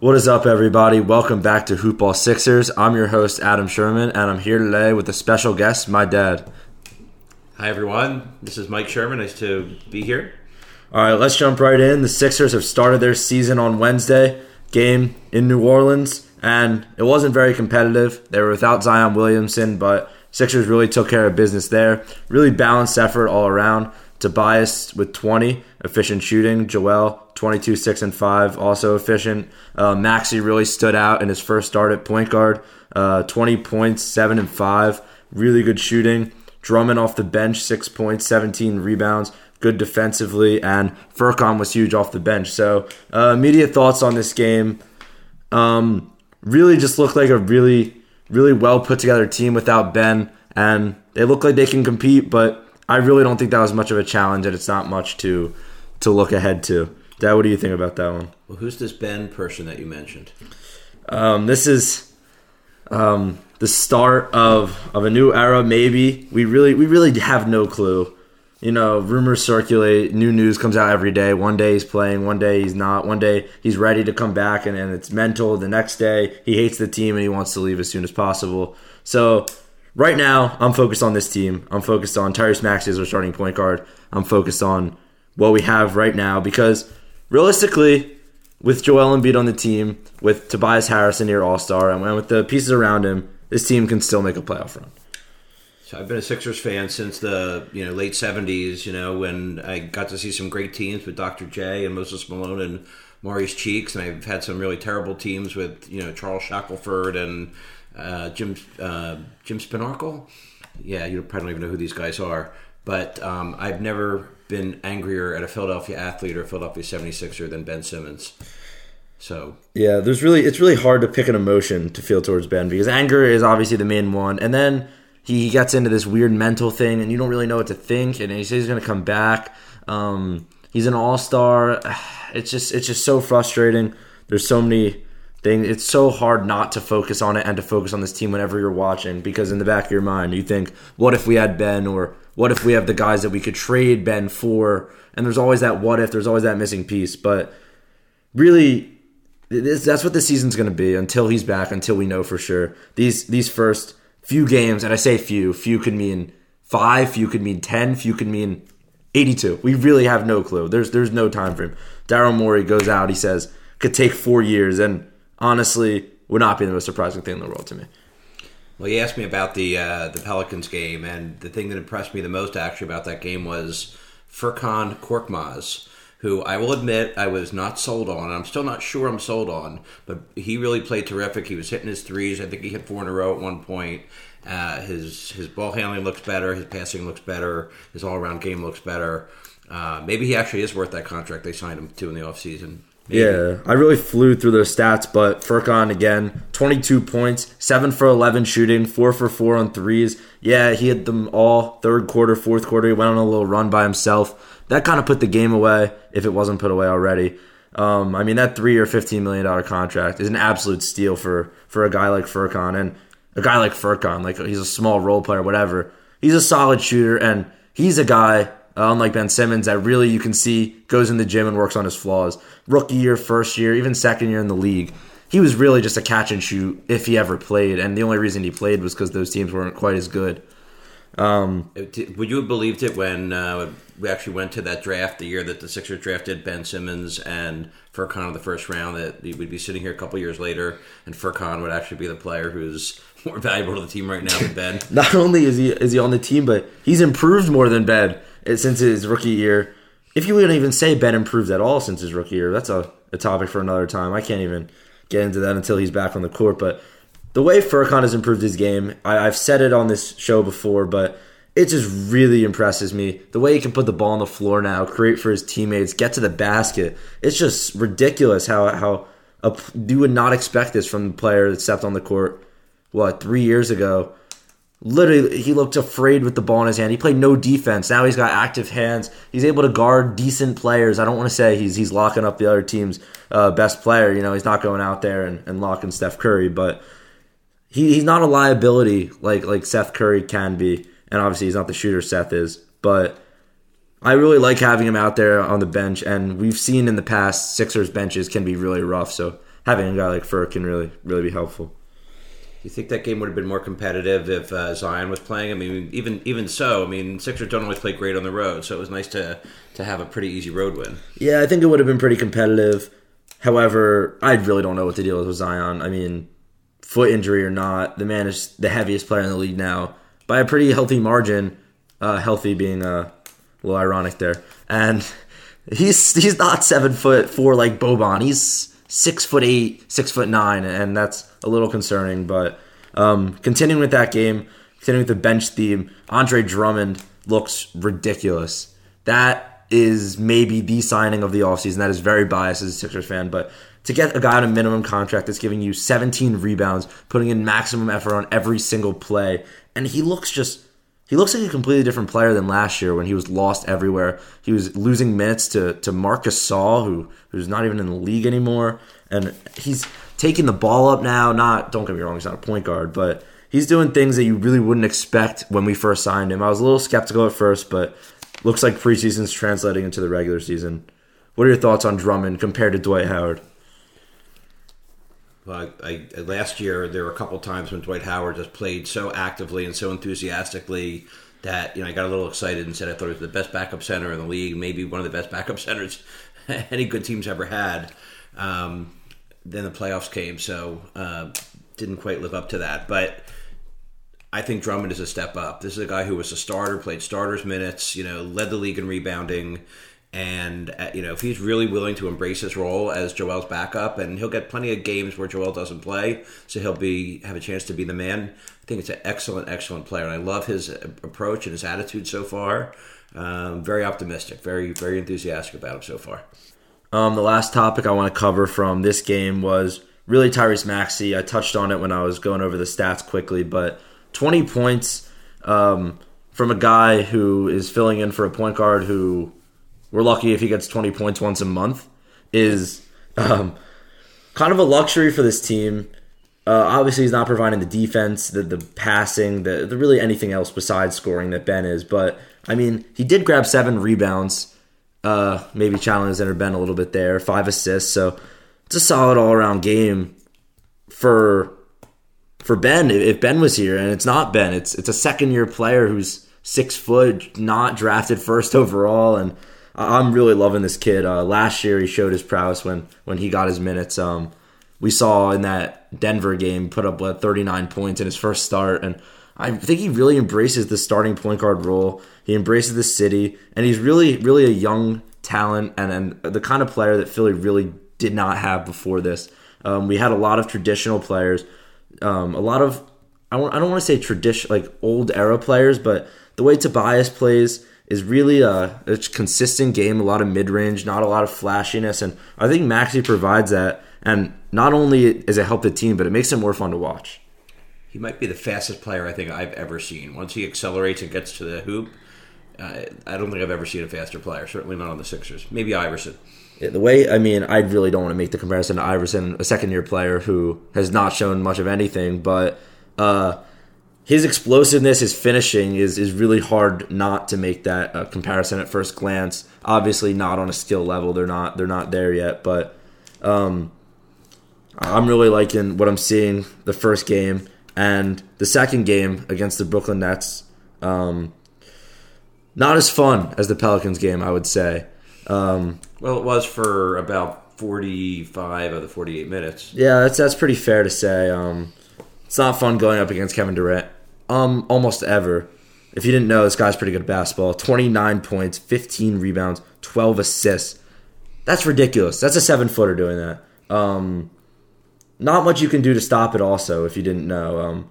What is up, everybody? Welcome back to Hoopball Sixers. I'm your host, Adam Sherman, and I'm here today with a special guest, my dad. Hi, everyone. This is Mike Sherman. Nice to be here. All right, let's jump right in. The Sixers have started their season on Wednesday, game in New Orleans, and it wasn't very competitive. They were without Zion Williamson, but Sixers really took care of business there. Really balanced effort all around. Tobias with 20, efficient shooting. Joel, 22, 6, and 5, also efficient. Uh, Maxey really stood out in his first start at point guard. Uh, 20 points, 7 and 5. Really good shooting. Drummond off the bench, 6 points, 17 rebounds. Good defensively. And Furkan was huge off the bench. So, uh, immediate thoughts on this game. Um, really just looked like a really, really well put together team without Ben. And they look like they can compete, but I really don't think that was much of a challenge, and it's not much to to look ahead to. Dad, what do you think about that one? Well, who's this Ben person that you mentioned? Um, this is um, the start of of a new era. Maybe we really we really have no clue. You know, rumors circulate. New news comes out every day. One day he's playing, one day he's not. One day he's ready to come back, and, and it's mental. The next day he hates the team and he wants to leave as soon as possible. So right now, I'm focused on this team. I'm focused on Tyrese Maxey as our starting point guard. I'm focused on what we have right now because realistically, with Joel Embiid on the team, with Tobias Harris a near All Star, and with the pieces around him, this team can still make a playoff run. So I've been a Sixers fan since the you know late '70s. You know when I got to see some great teams with Dr. J and Moses Malone and Maurice Cheeks, and I've had some really terrible teams with you know Charles Shackelford and uh, Jim uh, Jim Spanarkel. Yeah, you probably don't even know who these guys are. But um, I've never been angrier at a Philadelphia athlete or Philadelphia 76er than Ben Simmons. So yeah, there's really it's really hard to pick an emotion to feel towards Ben because anger is obviously the main one, and then he gets into this weird mental thing, and you don't really know what to think. And he says he's going to come back. Um, he's an all star. It's just it's just so frustrating. There's so many things. It's so hard not to focus on it and to focus on this team whenever you're watching because in the back of your mind you think, what if we had Ben or what if we have the guys that we could trade Ben for? And there's always that what if, there's always that missing piece. But really, this, that's what the season's going to be until he's back, until we know for sure. These these first few games, and I say few, few could mean five, few could mean ten, few could mean 82. We really have no clue. There's there's no time frame. Daryl Morey goes out, he says, could take four years, and honestly would not be the most surprising thing in the world to me. Well, you asked me about the uh, the Pelicans game, and the thing that impressed me the most actually about that game was Furkan Korkmaz, who I will admit I was not sold on. I'm still not sure I'm sold on, but he really played terrific. He was hitting his threes. I think he hit four in a row at one point. Uh, his his ball handling looks better. His passing looks better. His all around game looks better. Uh, maybe he actually is worth that contract they signed him to in the offseason. Yeah, I really flew through those stats, but Furkan again, 22 points, 7 for 11 shooting, 4 for 4 on threes. Yeah, he hit them all third quarter, fourth quarter. He went on a little run by himself. That kind of put the game away if it wasn't put away already. Um, I mean, that three or $15 million contract is an absolute steal for, for a guy like Furkan. And a guy like Furkan, like he's a small role player, whatever. He's a solid shooter, and he's a guy unlike Ben Simmons, that really you can see goes in the gym and works on his flaws. Rookie year, first year, even second year in the league, he was really just a catch and shoot if he ever played, and the only reason he played was because those teams weren't quite as good. Um, Would you have believed it when uh, we actually went to that draft the year that the Sixers drafted Ben Simmons and Furkan in the first round that we'd be sitting here a couple years later and Furkan would actually be the player who's more valuable to the team right now than Ben? Not only is he is he on the team, but he's improved more than Ben since his rookie year. If you wouldn't even say Ben improved at all since his rookie year, that's a, a topic for another time. I can't even get into that until he's back on the court. But the way Furkan has improved his game, I, I've said it on this show before, but it just really impresses me. The way he can put the ball on the floor now, create for his teammates, get to the basket. It's just ridiculous how how a, you would not expect this from the player that stepped on the court what three years ago Literally, he looked afraid with the ball in his hand. He played no defense. Now he's got active hands. He's able to guard decent players. I don't want to say he's he's locking up the other team's uh, best player. You know, he's not going out there and, and locking Steph Curry, but he, he's not a liability like like Seth Curry can be. And obviously, he's not the shooter Seth is. But I really like having him out there on the bench. And we've seen in the past Sixers benches can be really rough. So having a guy like Furkan really really be helpful. You think that game would have been more competitive if uh, Zion was playing? I mean, even even so, I mean, Sixers don't always play great on the road, so it was nice to to have a pretty easy road win. Yeah, I think it would have been pretty competitive. However, I really don't know what the deal is with Zion. I mean, foot injury or not, the man is the heaviest player in the league now by a pretty healthy margin. Uh, healthy being uh, a little ironic there, and he's he's not seven foot four like Boban. He's six foot eight, six foot nine, and that's a little concerning. But um, continuing with that game, continuing with the bench theme, Andre Drummond looks ridiculous. That is maybe the signing of the offseason. That is very biased as a Sixers fan, but to get a guy on a minimum contract that's giving you 17 rebounds, putting in maximum effort on every single play, and he looks just he looks like a completely different player than last year when he was lost everywhere. He was losing minutes to to Marc Gasol, who who's not even in the league anymore, and he's taking the ball up now. Not don't get me wrong, he's not a point guard, but he's doing things that you really wouldn't expect when we first signed him. I was a little skeptical at first, but looks like preseason's translating into the regular season. What are your thoughts on Drummond compared to Dwight Howard? I, last year there were a couple times when Dwight Howard just played so actively and so enthusiastically that you know I got a little excited and said I thought he was the best backup center in the league, maybe one of the best backup centers any good team's ever had. Um, then the playoffs came, so uh, didn't quite live up to that. But I think Drummond is a step up. This is a guy who was a starter, played starters minutes, you know, led the league in rebounding. And uh, you know, if he's really willing to embrace his role as Joel's backup, and he'll get plenty of games where Joel doesn't play, so he'll be have a chance to be the man. I think it's an excellent, excellent player, and I love his approach and his attitude so far. Um, very optimistic, very, very enthusiastic about him so far. Um, the last topic I want to cover from this game was really Tyrese Maxey. I touched on it when I was going over the stats quickly, but 20 points um, from a guy who is filling in for a point guard who we're lucky if he gets 20 points once a month is um, kind of a luxury for this team. Uh, obviously, he's not providing the defense, the, the passing, the, the really anything else besides scoring that Ben is. But I mean, he did grab seven rebounds. Uh, maybe challenge entered Ben a little bit there. Five assists, so it's a solid all around game for for Ben. If Ben was here, and it's not Ben, it's it's a second year player who's six foot, not drafted first overall, and I'm really loving this kid. Uh, last year he showed his prowess when when he got his minutes. Um, we saw in that Denver game put up what 39 points in his first start, and I think he really embraces the starting point guard role. He embraces the city, and he's really, really a young talent and, and the kind of player that Philly really did not have before this. Um, we had a lot of traditional players, um, a lot of I, I don't want to say tradition like old era players, but the way Tobias plays is really a, a consistent game, a lot of mid range, not a lot of flashiness, and I think Maxey provides that. And not only does it help the team, but it makes it more fun to watch. He might be the fastest player I think I've ever seen. Once he accelerates and gets to the hoop, uh, I don't think I've ever seen a faster player. Certainly not on the Sixers. Maybe Iverson. Yeah, the way I mean, I really don't want to make the comparison to Iverson, a second year player who has not shown much of anything, but uh, his explosiveness, his finishing is is really hard not to make that uh, comparison at first glance. Obviously, not on a skill level; they're not they're not there yet. But um, I'm really liking what I'm seeing the first game and the second game against the Brooklyn Nets. Um, not as fun as the Pelicans game, I would say. Um, well, it was for about 45 of the 48 minutes. Yeah, that's that's pretty fair to say. Um, it's not fun going up against Kevin Durant. Um, almost ever. If you didn't know, this guy's pretty good at basketball. 29 points, 15 rebounds, 12 assists. That's ridiculous. That's a seven footer doing that. Um, not much you can do to stop it. Also, if you didn't know, um,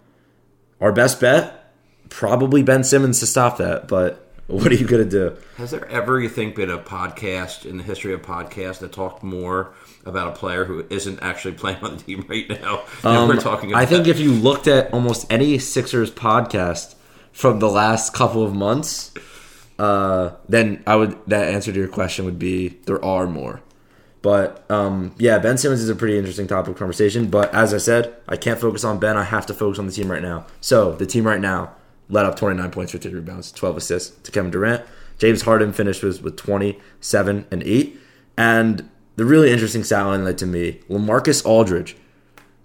our best bet probably Ben Simmons to stop that. But what are you gonna do? Has there ever, you think, been a podcast in the history of podcasts that talked more about a player who isn't actually playing on the team right now? Um, we're talking. I think if you looked at almost any Sixers podcast from the last couple of months, uh, then I would that answer to your question would be there are more. But um, yeah, Ben Simmons is a pretty interesting topic of conversation. But as I said, I can't focus on Ben. I have to focus on the team right now. So the team right now led off 29 points, 15 rebounds, 12 assists to Kevin Durant. James Harden finished with, with 27 and 8. And the really interesting stat line led to me Lamarcus Aldridge,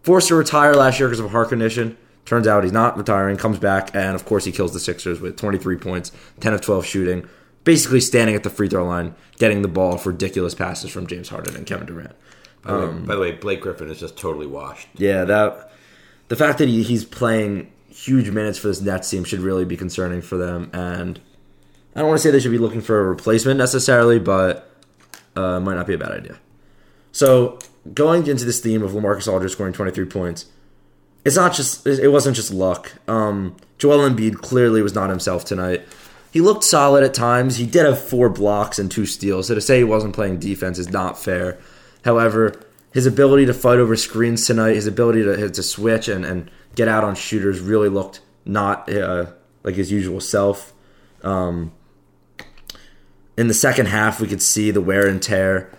forced to retire last year because of a heart condition. Turns out he's not retiring, comes back, and of course he kills the Sixers with 23 points, 10 of 12 shooting, basically standing at the free throw line, getting the ball for ridiculous passes from James Harden and Kevin Durant. By the, way, um, by the way, Blake Griffin is just totally washed. Yeah, that the fact that he, he's playing huge minutes for this Nets team should really be concerning for them. And I don't want to say they should be looking for a replacement necessarily, but uh, might not be a bad idea. So going into this theme of Lamarcus Aldridge scoring 23 points, it's not just it wasn't just luck. Um, Joel Embiid clearly was not himself tonight. He looked solid at times. He did have four blocks and two steals. So to say he wasn't playing defense is not fair. However, his ability to fight over screens tonight, his ability to to switch and, and get out on shooters really looked not uh, like his usual self. Um, in the second half, we could see the wear and tear.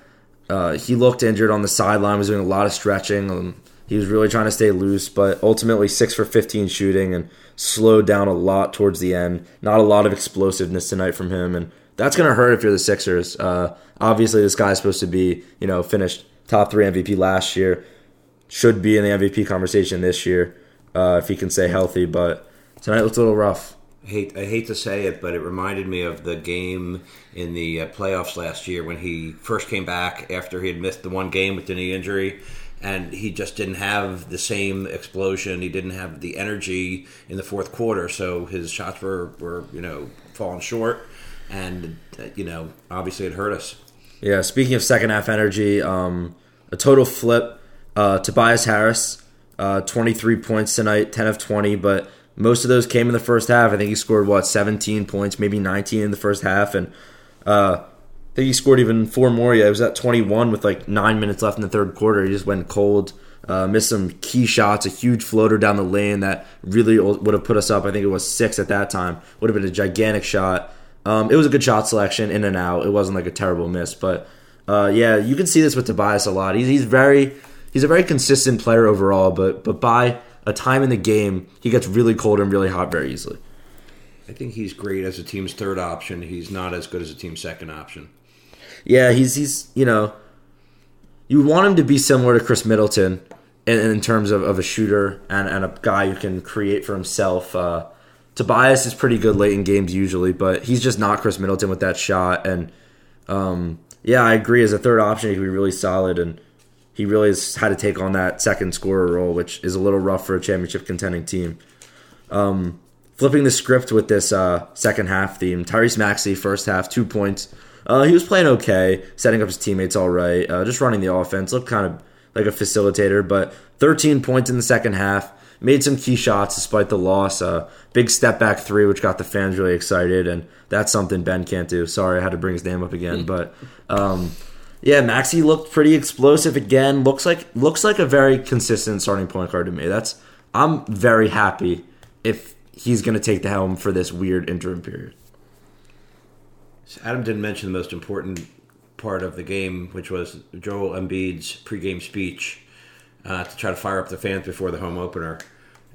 Uh, he looked injured on the sideline, was doing a lot of stretching. Um, he was really trying to stay loose, but ultimately six for 15 shooting and slowed down a lot towards the end. Not a lot of explosiveness tonight from him, and that's going to hurt if you're the Sixers. Uh, obviously, this guy's supposed to be, you know, finished top three MVP last year, should be in the MVP conversation this year uh, if he can stay healthy. But tonight looks a little rough. I hate I hate to say it, but it reminded me of the game in the uh, playoffs last year when he first came back after he had missed the one game with the knee injury, and he just didn't have the same explosion. He didn't have the energy in the fourth quarter, so his shots were were you know falling short, and uh, you know obviously it hurt us. Yeah. Speaking of second half energy, um, a total flip. Uh, Tobias Harris, uh, 23 points tonight, 10 of 20, but most of those came in the first half. I think he scored what 17 points, maybe 19 in the first half, and uh, I think he scored even four more. Yeah, it was at 21 with like nine minutes left in the third quarter. He just went cold. Uh, missed some key shots, a huge floater down the lane that really would have put us up. I think it was six at that time. Would have been a gigantic shot. Um, it was a good shot selection, in and out. It wasn't like a terrible miss, but uh, yeah, you can see this with Tobias a lot. He's, he's very he's a very consistent player overall, but but by a time in the game, he gets really cold and really hot very easily. I think he's great as a team's third option. He's not as good as a team's second option. Yeah, he's he's you know, you want him to be similar to Khris Middleton in, in terms of, of a shooter and, and a guy who can create for himself. Uh, Tobias is pretty good late in games usually, but he's just not Khris Middleton with that shot. And um, yeah, I agree. As a third option, he can be really solid and he really has had to take on that second scorer role, which is a little rough for a championship contending team. Um, flipping the script with this uh, second half theme, Tyrese Maxey, first half, two points. Uh, he was playing okay, setting up his teammates all right, uh, just running the offense, looked kind of like a facilitator, but 13 points in the second half. Made some key shots despite the loss. Uh, big step back three, which got the fans really excited, and that's something Ben can't do. Sorry, I had to bring his name up again, but um, yeah, Maxey looked pretty explosive again. Looks like looks like a very consistent starting point guard to me. That's I'm very happy if he's going to take the helm for this weird interim period. Adam didn't mention the most important part of the game, which was Joel Embiid's pregame speech uh, to try to fire up the fans before the home opener.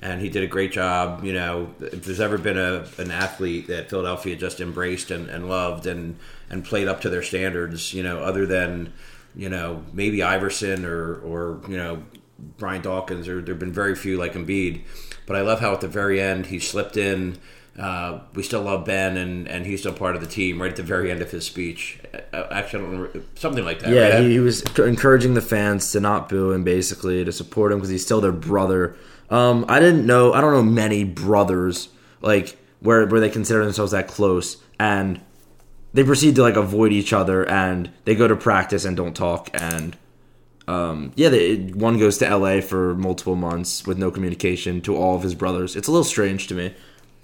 And he did a great job. You know, if there's ever been a, an athlete that Philadelphia just embraced and, and loved and and played up to their standards. You know, other than you know maybe Iverson or or you know Brian Dawkins, or there've been very few like Embiid. But I love how at the very end he slipped in. Uh, we still love Ben, and, and he's still part of the team. Right at the very end of his speech, uh, actually, I don't remember, something like that. Yeah, right? he, he, was encouraging the fans to not boo him, basically to support him because he's still their brother. Um, I didn't know. I don't know many brothers like where where they consider themselves that close, and they proceed to like avoid each other and they go to practice and don't talk and um, yeah, they, one goes to LA for multiple months with no communication to all of his brothers. It's a little strange to me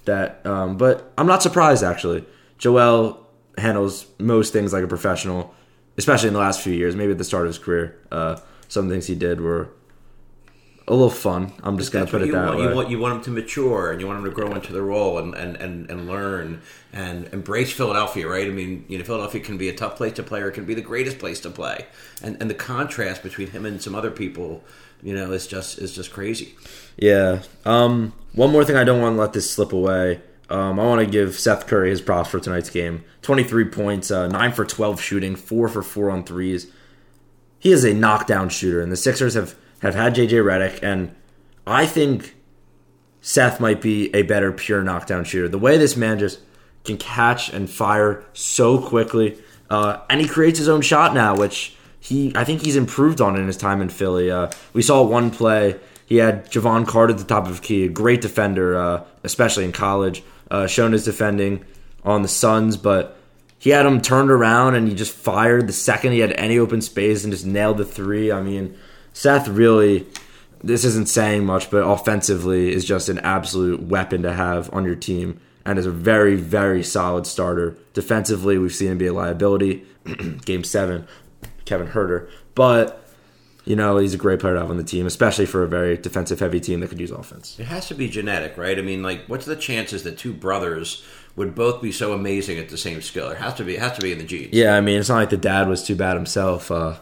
that, um, but I'm not surprised actually. Joel handles most things like a professional, especially in the last few years. Maybe at the start of his career, uh, some things he did were a little fun. I'm just going to put it that want. way. You want, you want him to mature and you want him to grow into the role and, and, and, and learn and embrace Philadelphia, right? I mean, you know, Philadelphia can be a tough place to play or it can be the greatest place to play. And and the contrast between him and some other people, you know, is just is just crazy. Yeah. Um, one more thing I don't want to let this slip away. Um, I want to give Seth Curry his props for tonight's game. 23 points, uh, 9 for 12 shooting, 4 for 4 on threes. he is a knockdown shooter, and the Sixers have have had JJ Redick, and I think Seth might be a better pure knockdown shooter. The way this man just can catch and fire so quickly, uh, and he creates his own shot now, which he I think he's improved on in his time in Philly. Uh, we saw one play. He had Jevon Carter at the top of key, a great defender, uh, especially in college. Uh, shown his defending on the Suns, but he had him turned around and he just fired the second he had any open space and just nailed the three. I mean, Seth really, this isn't saying much, but offensively is just an absolute weapon to have on your team and is a very, very solid starter. Defensively, we've seen him be a liability. Game seven, Kevin Huerter. But, you know, he's a great player to have on the team, especially for a very defensive heavy team that could use offense. It has to be genetic, right? I mean, like, what's the chances that two brothers would both be so amazing at the same skill? It has to be. It has to be in the genes. Yeah, I mean, it's not like the dad was too bad himself. Uh,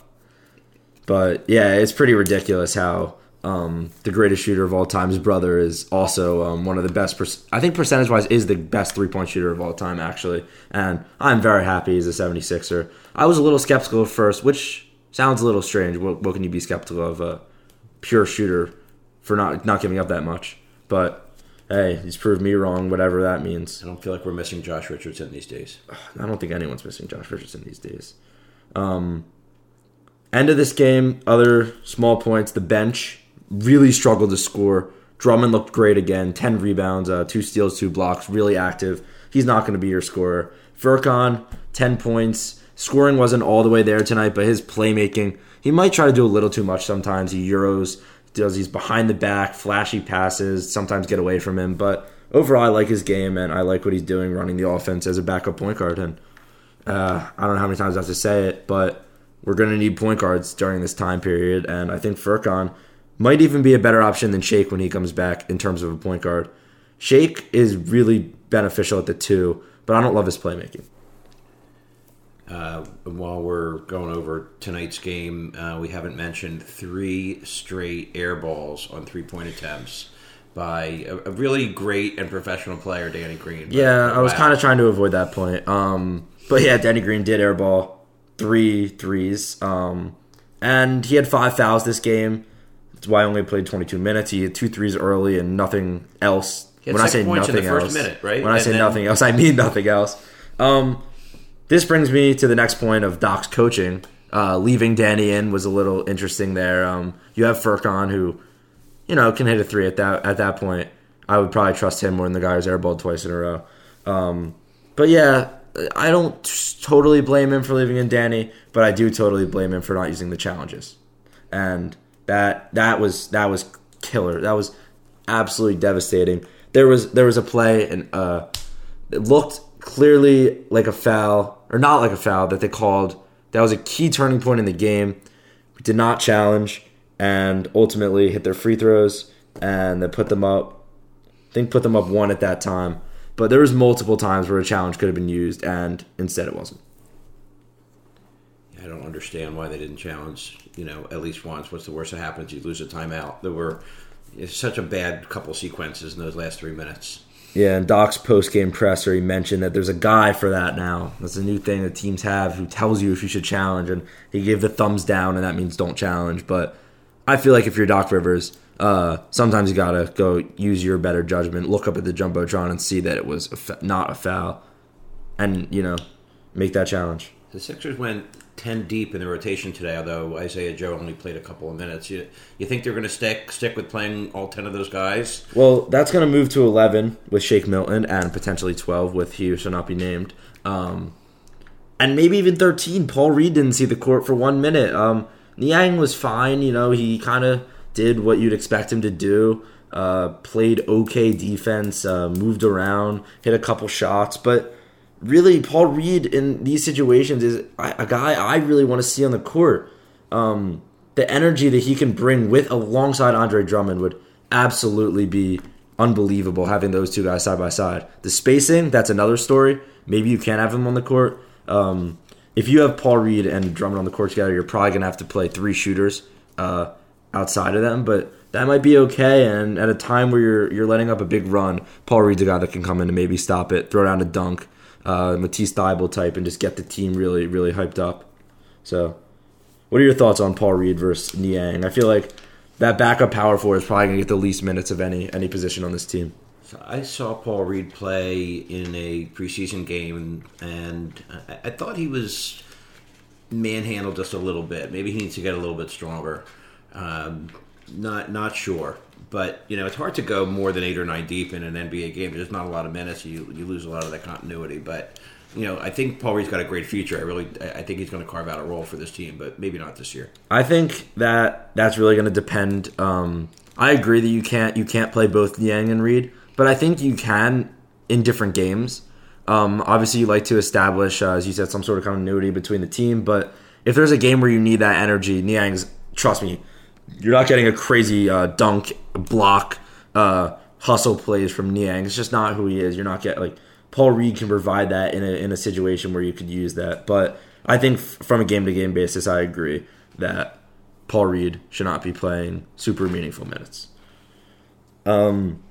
but yeah, it's pretty ridiculous how um, the greatest shooter of all time's brother is also um, one of the best. Per- I think percentage wise is the best three point shooter of all time actually, and I'm very happy he's a 76er. I was a little skeptical at first, which sounds a little strange. What, what can you be skeptical of a pure shooter for not not giving up that much? But hey, he's proved me wrong. Whatever that means. I don't feel like we're missing Josh Richardson these days. I don't think anyone's missing Josh Richardson these days. Um, end of this game, other small points. The bench really struggled to score. Drummond looked great again. 10 rebounds, uh, two steals, two blocks, really active. He's not going to be your scorer. Furkan, 10 points. Scoring wasn't all the way there tonight, but his playmaking, he might try to do a little too much sometimes. He Euros, does these behind the back, flashy passes, sometimes get away from him. But overall, I like his game, and I like what he's doing running the offense as a backup point guard. And uh, I don't know how many times I have to say it, but we're going to need point guards during this time period. And I think Furkan might even be a better option than Shake when he comes back in terms of a point guard. Shake is really beneficial at the two, but I don't love his playmaking. Uh, while we're going over tonight's game, uh, we haven't mentioned three straight air balls on three point attempts by a, a, really great and professional player, Danny Green. Yeah, I was wow. kind of trying to avoid that point. Um, but yeah, Danny Green did airball three threes. Um, and he had five fouls this game. That's why I only played 22 minutes. He had two threes early and nothing else. When I say nothing else, minute, right? When I say then... nothing else, I mean nothing else. Um, this brings me to the next point of Doc's coaching. Uh, leaving Danny in was a little interesting there. Um, you have Furkan who, you know, can hit a three at that at that point. I would probably trust him more than the guy who's airballed twice in a row. Um, but yeah, I don't totally blame him for leaving in Danny, but I do totally blame him for not using the challenges. And that that was that was killer. That was absolutely devastating. There was there was a play and uh, it looked clearly like a foul or not like a foul that they called. That was a key turning point in the game. We did not challenge and ultimately hit their free throws and they put them up. I think put them up one at that time. But there was multiple times where a challenge could have been used and instead it wasn't. I don't understand why they didn't challenge. You know, at least once. What's the worst that happens? You lose a timeout. There were it's such a bad couple sequences in those last three minutes. Yeah, and Doc's post game presser, he mentioned that there's a guy for that now. That's a new thing that teams have who tells you if you should challenge, and he gave the thumbs down, and that means don't challenge. But I feel like if you're Doc Rivers, uh, sometimes you gotta go use your better judgment, look up at the jumbotron, and see that it was a not a foul, and you know, make that challenge. The Sixers went ten deep in the rotation today. Although Isaiah Joe only played a couple of minutes, you you think they're to stick stick with playing all ten of those guys? Well, that's to move to eleven with Shake Milton and potentially twelve with who shall not be named, um, and maybe even thirteen. Paul Reed didn't see the court for one minute. Um, Niang was fine. You know, he kind of did what you'd expect him to do. Uh, played okay defense, uh, moved around, hit a couple shots, but really, Paul Reed in these situations is a guy I really want to see on the court. Um, the energy that he can bring with alongside Andre Drummond would absolutely be unbelievable having those two guys side by side. The spacing, that's another story. Maybe you can't have them on the court. Um, if you have Paul Reed and Drummond on the court together, you're probably gonna have to play three shooters uh, outside of them, but that might be okay. And at a time where you're you're letting up a big run, Paul Reed's a guy that can come in and maybe stop it, throw down a dunk, uh, Matisse type and just get the team really, really hyped up. So what are your thoughts on Paul Reed versus Niang? I feel like that backup power forward is probably going to get the least minutes of any any position on this team. So I saw Paul Reed play in a preseason game, and I, I thought he was manhandled just a little bit. Maybe he needs to get a little bit stronger. Um, not not sure, but you know it's hard to go more than eight or nine deep in an NBA game. There's not a lot of minutes. You you lose a lot of that continuity, but. You know, I think Paul Reed's got a great future. I really, I think he's going to carve out a role for this team, but maybe not this year. I think that that's really going to depend. Um, I agree that you can't you can't play both Niang and Reed, but I think you can in different games. Um, obviously, you like to establish, uh, as you said, some sort of continuity between the team. But if there's a game where you need that energy, Niang's, trust me, you're not getting a crazy uh, dunk, block, uh, hustle plays from Niang. It's just not who he is. You're not getting like Paul Reed can provide that in a in a situation where you could use that. But I think from a game to game basis, I agree that Paul Reed should not be playing super meaningful minutes. Um,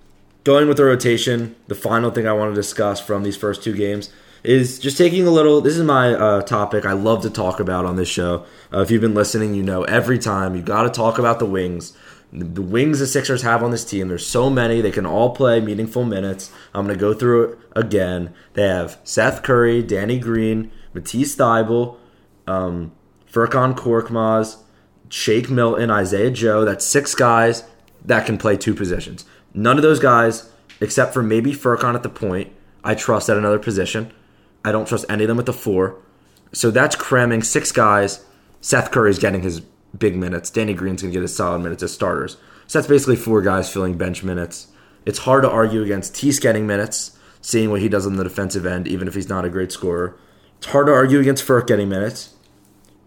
going with the rotation, the final thing I want to discuss from these first two games is just taking a little. This is my uh, topic I love to talk about on this show. Uh, if you've been listening, you know every time you got to talk about the wings. The wings the Sixers have on this team, there's so many. They can all play meaningful minutes. I'm going to go through it again. They have Seth Curry, Danny Green, Matisse Thybulle, um, Furkan Korkmaz, Shake Milton, Isaiah Joe. That's six guys that can play two positions. None of those guys, except for maybe Furkan at the point, I trust at another position. I don't trust any of them at the four. So that's cramming six guys. Seth Curry's getting his big minutes. Danny Green's going to get his solid minutes as starters. So that's basically four guys filling bench minutes. It's hard to argue against Tease getting minutes, seeing what he does on the defensive end, even if he's not a great scorer. It's hard to argue against Furk getting minutes.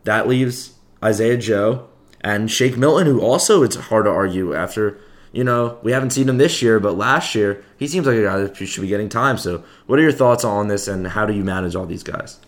That leaves Isaiah Joe and Shake Milton, who also it's hard to argue after you know, we haven't seen him this year, but last year he seems like a guy that should be getting time. So, what are your thoughts on this, and how do you manage all these guys?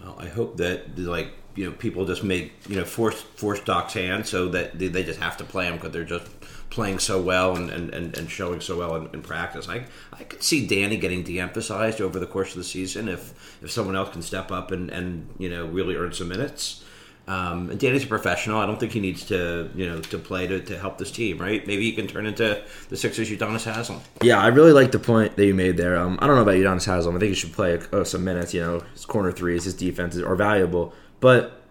Well, I hope that like you know people just make you know force force Doc's hand so that they, just have to play him because they're just playing so well and, and, and, and showing so well in, in, practice. I I could see Danny getting de-emphasized over the course of the season if if someone else can step up and, and you know really earn some minutes. Um, Danny's a professional. I don't think he needs to, you know, to play to, to help this team, right? Maybe he can turn into the Sixers Udonis Haslem. Yeah, I really like the point that you made there. Um, I don't know about Udonis Haslem. I think he should play uh, some minutes. You know, his corner threes, his defenses are valuable, but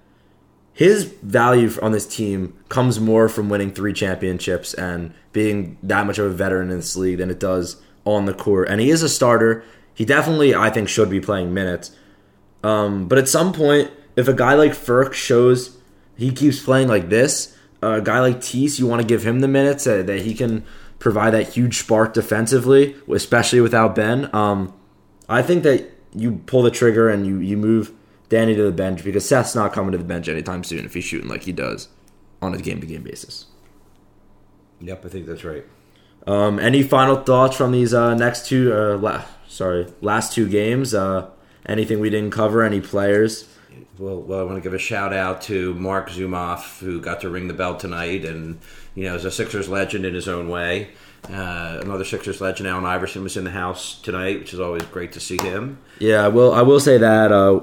his value on this team comes more from winning three championships and being that much of a veteran in this league than it does on the court. And he is a starter. He definitely, I think, should be playing minutes. Um, but at some point if a guy like Furk shows he keeps playing like this, a guy like Tease, you want to give him the minutes that, that he can provide that huge spark defensively, especially without Ben. Um, I think that you pull the trigger and you, you move Danny to the bench because Seth's not coming to the bench anytime soon if he's shooting like he does on a game to game basis. Yep, I think that's right. Um, any final thoughts from these uh, next two? Uh, la- sorry, last two games. Uh, anything we didn't cover? Any players? Well, well, I want to give a shout out to Marc Zumoff, who got to ring the bell tonight, and you know, is a Sixers legend in his own way. Uh, another Sixers legend, Allen Iverson, was in the house tonight, which is always great to see him. Yeah, well, I will say that uh,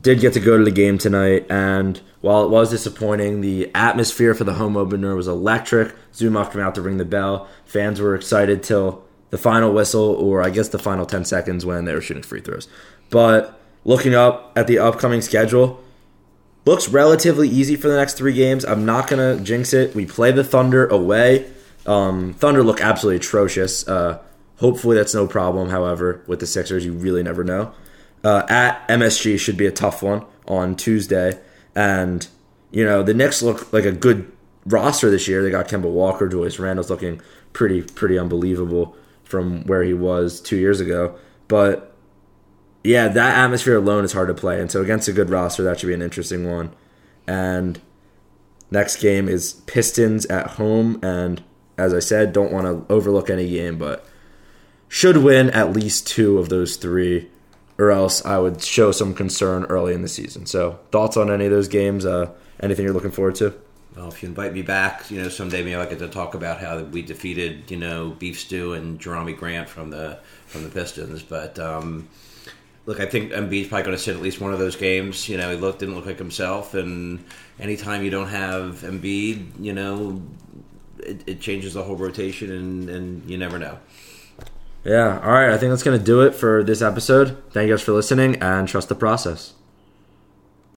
did get to go to the game tonight, and while it was disappointing, the atmosphere for the home opener was electric. Zumoff came out to ring the bell. Fans were excited till the final whistle, or I guess the final ten seconds when they were shooting free throws. But looking up at the upcoming schedule, looks relatively easy for the next three games. I'm not gonna jinx it. We play the Thunder away. Um, Thunder look absolutely atrocious. Uh, hopefully that's no problem. However, with the Sixers, you really never know. Uh, at MSG should be a tough one on Tuesday, and you know the Knicks look like a good roster this year. They got Kemba Walker, Julius Randle's looking pretty pretty unbelievable from where he was two years ago, but yeah, that atmosphere alone is hard to play. And so against a good roster, that should be an interesting one. And next game is Pistons at home. And as I said, don't want to overlook any game, but should win at least two of those three, or else I would show some concern early in the season. So, thoughts on any of those games? Uh, anything you're looking forward to? Well, if you invite me back, you know, someday maybe I get to talk about how we defeated, you know, Beef Stew and Jerami Grant from the from the Pistons. But um, look, I think Embiid's probably going to sit at least one of those games. You know, he looked didn't look like himself, and anytime you don't have Embiid, you know, it, it changes the whole rotation, and, and you never know. Yeah. All right. I think that's going to do it for this episode. Thank you guys for listening and trust the process.